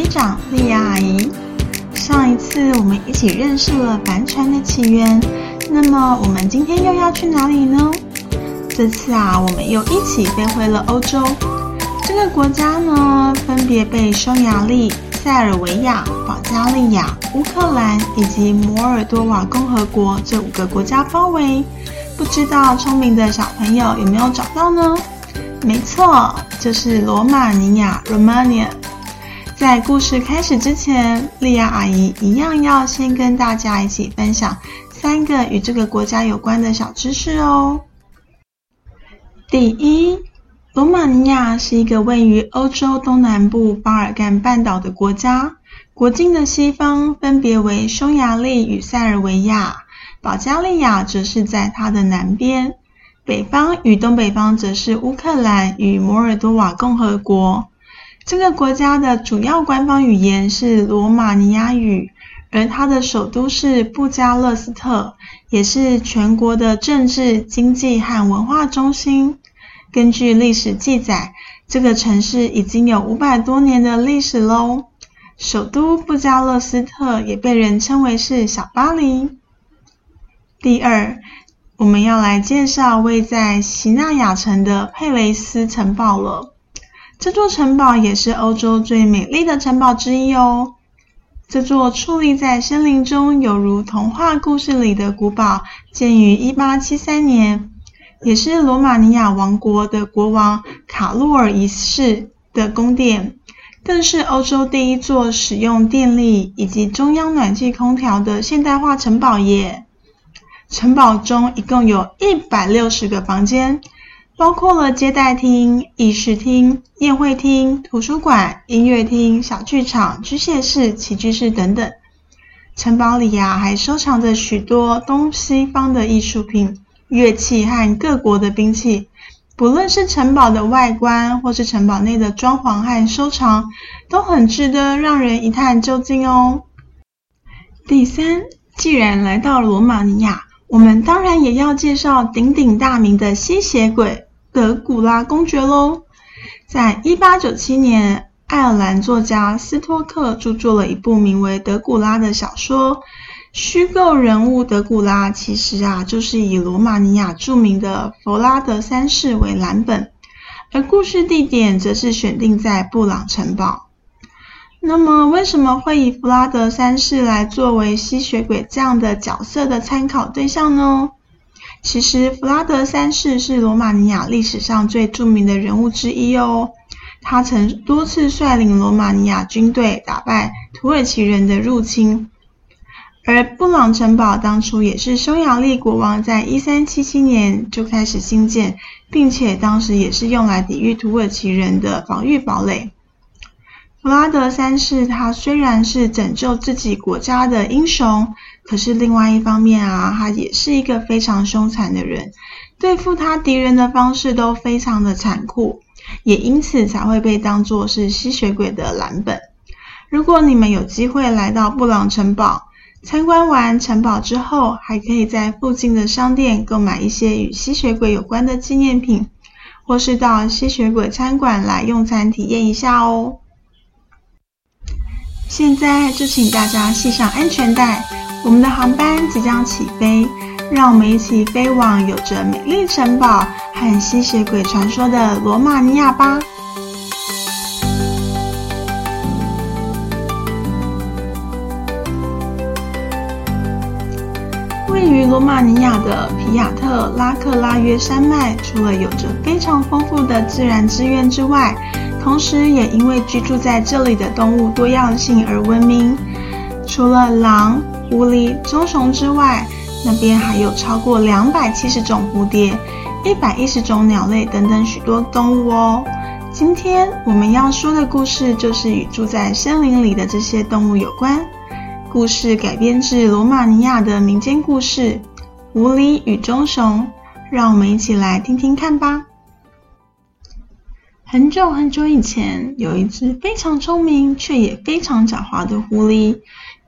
机长莉亚阿姨。上一次我们一起认识了帆船的起源，那么我们今天又要去哪里呢？这次啊，我们又一起飞回了欧洲。这个国家呢，分别被匈牙利、塞尔维亚、保加利亚、乌克兰以及摩尔多瓦共和国这五个国家包围。不知道聪明的小朋友有没有找到呢？没错，就是罗马尼亚 （Romania）。在故事开始之前，莉亚阿姨一样要先跟大家一起分享三个与这个国家有关的小知识哦。第一，罗马尼亚是一个位于欧洲东南部巴尔干半岛的国家，国境的西方分别为匈牙利与塞尔维亚，保加利亚则是在它的南边。北方与东北方则是乌克兰与摩尔多瓦共和国。这个国家的主要官方语言是罗马尼亚语，而它的首都是布加勒斯特，也是全国的政治、经济和文化中心。根据历史记载，这个城市已经有五百多年的历史喽。首都布加勒斯特也被人称为是小巴黎。第二。我们要来介绍位在锡纳亚城的佩雷斯城堡了。这座城堡也是欧洲最美丽的城堡之一哦。这座矗立在森林中，犹如童话故事里的古堡，建于1873年，也是罗马尼亚王国的国王卡洛尔一世的宫殿，更是欧洲第一座使用电力以及中央暖气空调的现代化城堡耶。城堡中一共有一百六十个房间，包括了接待厅、议事厅、宴会厅、图书馆、音乐厅、小剧场、机械室、起居室等等。城堡里呀、还收藏着许多东西方的艺术品、乐器和各国的兵器。不论是城堡的外观，或是城堡内的装潢和收藏，都很值得让人一探究竟哦。第三，既然来到罗马尼亚，我们当然也要介绍鼎鼎大名的吸血鬼德古拉公爵喽。在一八九七年，爱尔兰作家斯托克著作了一部名为《德古拉》的小说。虚构人物德古拉其实啊，就是以罗马尼亚著名的弗拉德三世为蓝本，而故事地点则是选定在布朗城堡。那么，为什么会以弗拉德三世来作为吸血鬼这样的角色的参考对象呢？其实，弗拉德三世是罗马尼亚历史上最著名的人物之一哦。他曾多次率领罗马尼亚军队打败土耳其人的入侵，而布朗城堡当初也是匈牙利国王在一三七七年就开始兴建，并且当时也是用来抵御土耳其人的防御堡垒。弗拉德三世，他虽然是拯救自己国家的英雄，可是另外一方面啊，他也是一个非常凶残的人，对付他敌人的方式都非常的残酷，也因此才会被当作是吸血鬼的蓝本。如果你们有机会来到布朗城堡，参观完城堡之后，还可以在附近的商店购买一些与吸血鬼有关的纪念品，或是到吸血鬼餐馆来用餐体验一下哦。现在就请大家系上安全带，我们的航班即将起飞，让我们一起飞往有着美丽城堡和吸血鬼传说的罗马尼亚吧。位于罗马尼亚的皮亚特拉克拉约山脉，除了有着非常丰富的自然资源之外，同时，也因为居住在这里的动物多样性而闻名。除了狼、狐狸、棕熊之外，那边还有超过两百七十种蝴蝶、一百一十种鸟类等等许多动物哦。今天我们要说的故事，就是与住在森林里的这些动物有关。故事改编自罗马尼亚的民间故事《狐狸与棕熊》，让我们一起来听听看吧。很久很久以前，有一只非常聪明却也非常狡猾的狐狸。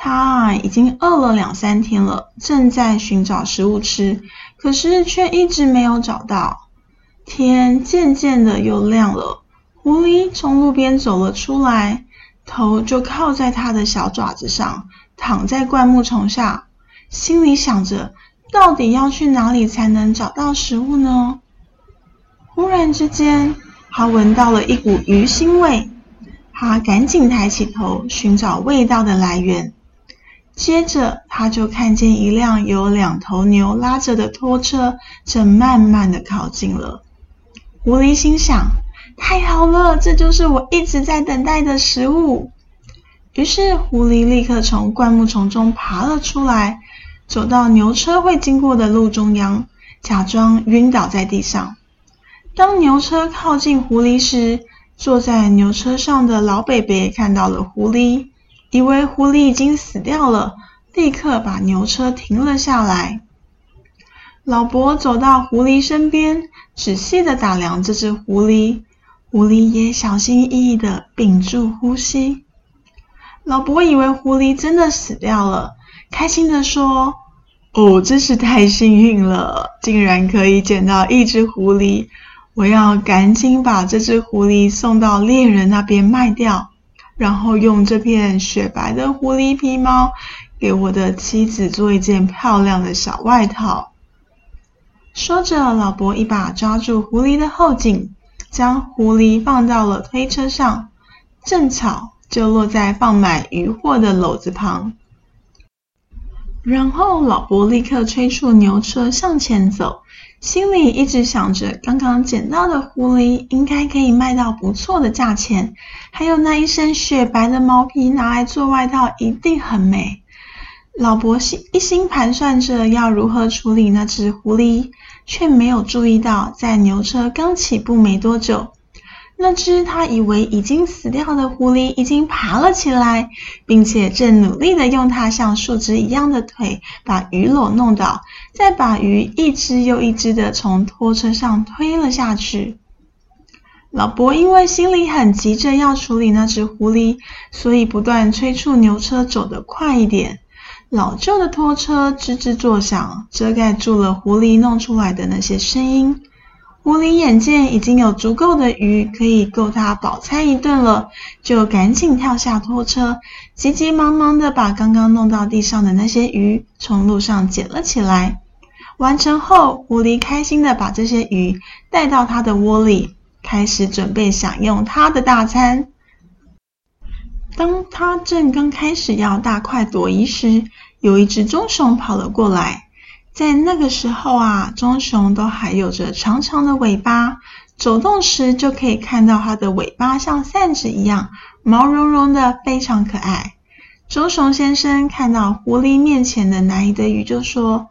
它已经饿了两三天了，正在寻找食物吃，可是却一直没有找到。天渐渐的又亮了，狐狸从路边走了出来，头就靠在它的小爪子上，躺在灌木丛下，心里想着：到底要去哪里才能找到食物呢？忽然之间，他闻到了一股鱼腥味，他赶紧抬起头寻找味道的来源。接着，他就看见一辆由两头牛拉着的拖车正慢慢的靠近了。狐狸心想：太好了，这就是我一直在等待的食物。于是，狐狸立刻从灌木丛中爬了出来，走到牛车会经过的路中央，假装晕倒在地上。当牛车靠近狐狸时，坐在牛车上的老伯伯看到了狐狸，以为狐狸已经死掉了，立刻把牛车停了下来。老伯走到狐狸身边，仔细的打量这只狐狸，狐狸也小心翼翼的屏住呼吸。老伯以为狐狸真的死掉了，开心的说：“哦，真是太幸运了，竟然可以捡到一只狐狸。”我要赶紧把这只狐狸送到猎人那边卖掉，然后用这片雪白的狐狸皮毛给我的妻子做一件漂亮的小外套。说着，老伯一把抓住狐狸的后颈，将狐狸放到了推车上，正巧就落在放满鱼货的篓子旁。然后，老伯立刻催促牛车向前走。心里一直想着，刚刚捡到的狐狸应该可以卖到不错的价钱，还有那一身雪白的毛皮拿来做外套一定很美。老伯心一心盘算着要如何处理那只狐狸，却没有注意到，在牛车刚起步没多久。那只他以为已经死掉的狐狸已经爬了起来，并且正努力地用它像树枝一样的腿把鱼篓弄倒，再把鱼一只又一只地从拖车上推了下去。老伯因为心里很急着要处理那只狐狸，所以不断催促牛车走得快一点。老旧的拖车吱吱作响，遮盖住了狐狸弄出来的那些声音。狐狸眼见已经有足够的鱼可以够它饱餐一顿了，就赶紧跳下拖车，急急忙忙地把刚刚弄到地上的那些鱼从路上捡了起来。完成后，狐狸开心地把这些鱼带到它的窝里，开始准备享用它的大餐。当它正刚开始要大快朵颐时，有一只棕熊跑了过来。在那个时候啊，棕熊都还有着长长的尾巴，走动时就可以看到它的尾巴像扇子一样，毛茸茸的，非常可爱。棕熊先生看到狐狸面前的那一堆鱼，就说：“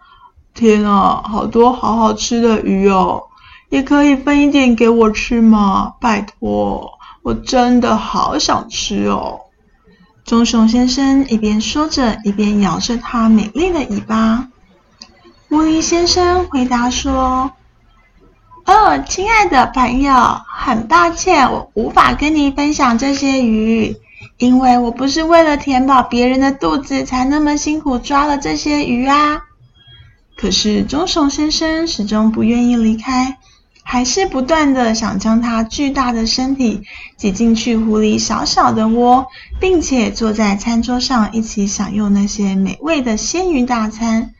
天啊，好多好好吃的鱼哦，也可以分一点给我吃吗？拜托，我真的好想吃哦。”棕熊先生一边说着，一边摇着它美丽的尾巴。狐狸先生回答说：“哦，亲爱的朋友，很抱歉，我无法跟你分享这些鱼，因为我不是为了填饱别人的肚子才那么辛苦抓了这些鱼啊。”可是棕熊先生始终不愿意离开，还是不断的想将他巨大的身体挤进去狐狸小小的窝，并且坐在餐桌上一起享用那些美味的鲜鱼大餐。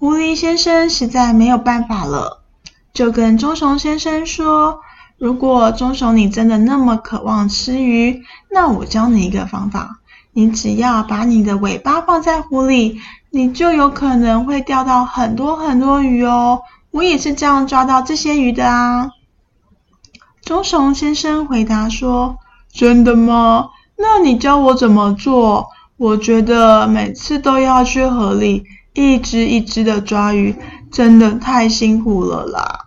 狐狸先生实在没有办法了，就跟棕熊先生说：“如果棕熊你真的那么渴望吃鱼，那我教你一个方法。你只要把你的尾巴放在湖里，你就有可能会钓到很多很多鱼哦。我也是这样抓到这些鱼的啊。”棕熊先生回答说：“真的吗？那你教我怎么做？我觉得每次都要去河里。”一只一只的抓鱼，真的太辛苦了啦！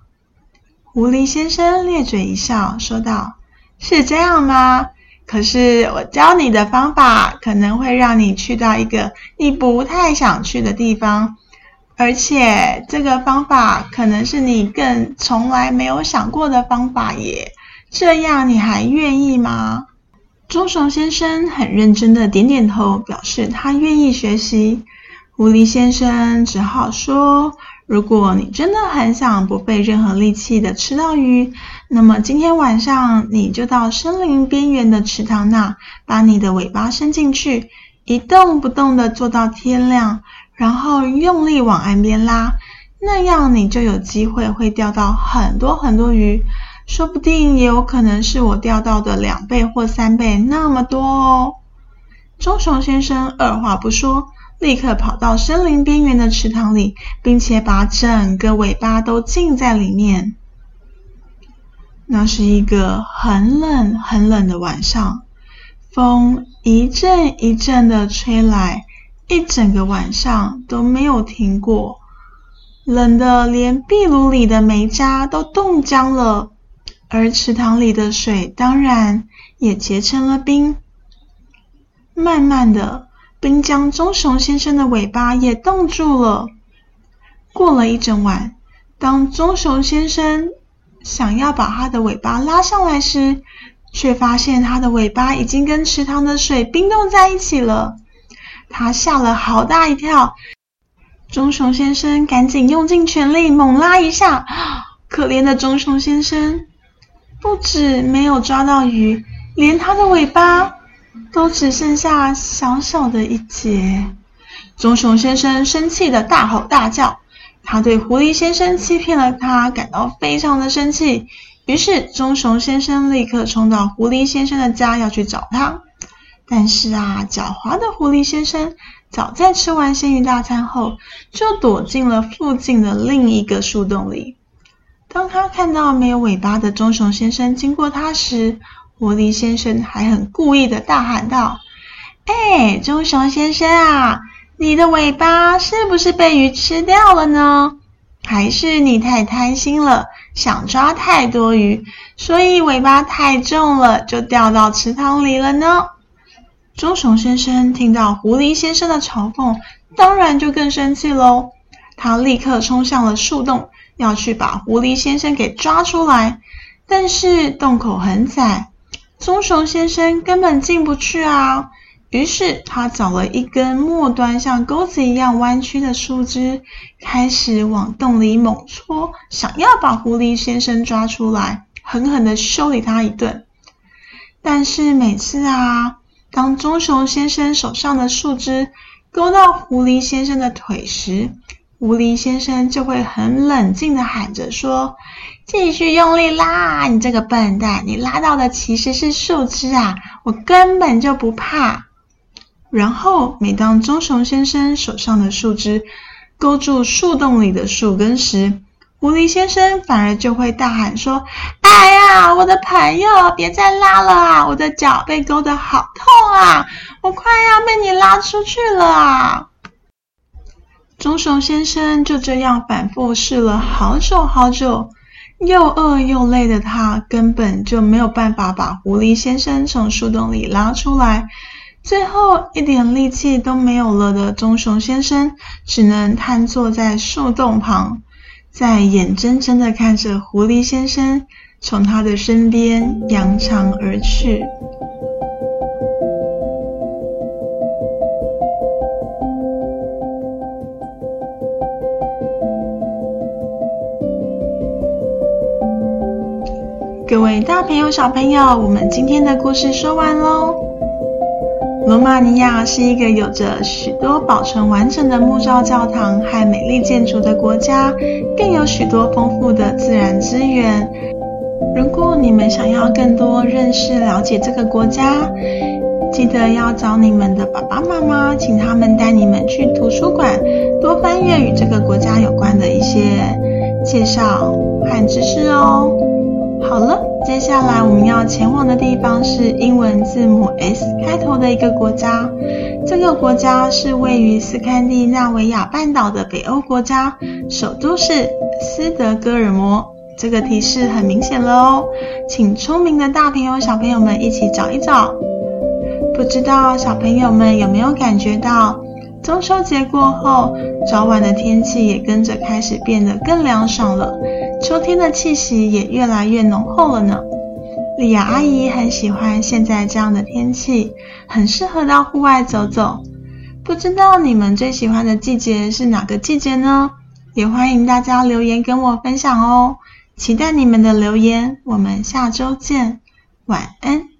狐狸先生咧嘴一笑，说道：“是这样吗？可是我教你的方法，可能会让你去到一个你不太想去的地方，而且这个方法可能是你更从来没有想过的方法耶。这样你还愿意吗？”棕熊先生很认真的点点头，表示他愿意学习。狐狸先生只好说：“如果你真的很想不费任何力气的吃到鱼，那么今天晚上你就到森林边缘的池塘那，把你的尾巴伸进去，一动不动的坐到天亮，然后用力往岸边拉，那样你就有机会会钓到很多很多鱼，说不定也有可能是我钓到的两倍或三倍那么多哦。棕熊先生二话不说。立刻跑到森林边缘的池塘里，并且把整个尾巴都浸在里面。那是一个很冷很冷的晚上，风一阵一阵的吹来，一整个晚上都没有停过，冷的连壁炉里的煤渣都冻僵了，而池塘里的水当然也结成了冰。慢慢的。冰将棕熊先生的尾巴也冻住了。过了一整晚，当棕熊先生想要把他的尾巴拉上来时，却发现他的尾巴已经跟池塘的水冰冻在一起了。他吓了好大一跳。棕熊先生赶紧用尽全力猛拉一下，可怜的棕熊先生不止没有抓到鱼，连他的尾巴。都只剩下小小的一截，棕熊先生生气的大吼大叫，他对狐狸先生欺骗了他感到非常的生气。于是，棕熊先生立刻冲到狐狸先生的家要去找他。但是啊，狡猾的狐狸先生早在吃完鲜鱼大餐后，就躲进了附近的另一个树洞里。当他看到没有尾巴的棕熊先生经过他时，狐狸先生还很故意的大喊道：“哎，棕熊先生啊，你的尾巴是不是被鱼吃掉了呢？还是你太贪心了，想抓太多鱼，所以尾巴太重了，就掉到池塘里了呢？”棕熊先生听到狐狸先生的嘲讽，当然就更生气喽。他立刻冲向了树洞，要去把狐狸先生给抓出来，但是洞口很窄。棕熊先生根本进不去啊！于是他找了一根末端像钩子一样弯曲的树枝，开始往洞里猛戳，想要把狐狸先生抓出来，狠狠的修理他一顿。但是每次啊，当棕熊先生手上的树枝勾到狐狸先生的腿时，狐狸先生就会很冷静的喊着说：“继续用力拉，你这个笨蛋！你拉到的其实是树枝啊，我根本就不怕。”然后，每当棕熊先生手上的树枝勾住树洞里的树根时，狐狸先生反而就会大喊说：“哎呀，我的朋友，别再拉了啊！我的脚被勾得好痛啊，我快要被你拉出去了啊！”棕熊先生就这样反复试了好久好久，又饿又累的他根本就没有办法把狐狸先生从树洞里拉出来。最后一点力气都没有了的棕熊先生，只能瘫坐在树洞旁，在眼睁睁的看着狐狸先生从他的身边扬长而去。各位大朋友、小朋友，我们今天的故事说完喽。罗马尼亚是一个有着许多保存完整的木造教堂和美丽建筑的国家，更有许多丰富的自然资源。如果你们想要更多认识、了解这个国家，记得要找你们的爸爸妈妈，请他们带你们去图书馆，多翻阅与这个国家有关的一些介绍和知识哦。好了，接下来我们要前往的地方是英文字母 S 开头的一个国家。这个国家是位于斯堪的纳维亚半岛的北欧国家，首都是斯德哥尔摩。这个提示很明显了哦，请聪明的大朋友、小朋友们一起找一找。不知道小朋友们有没有感觉到，中秋节过后，早晚的天气也跟着开始变得更凉爽了。秋天的气息也越来越浓厚了呢。莉亚阿姨很喜欢现在这样的天气，很适合到户外走走。不知道你们最喜欢的季节是哪个季节呢？也欢迎大家留言跟我分享哦。期待你们的留言，我们下周见，晚安。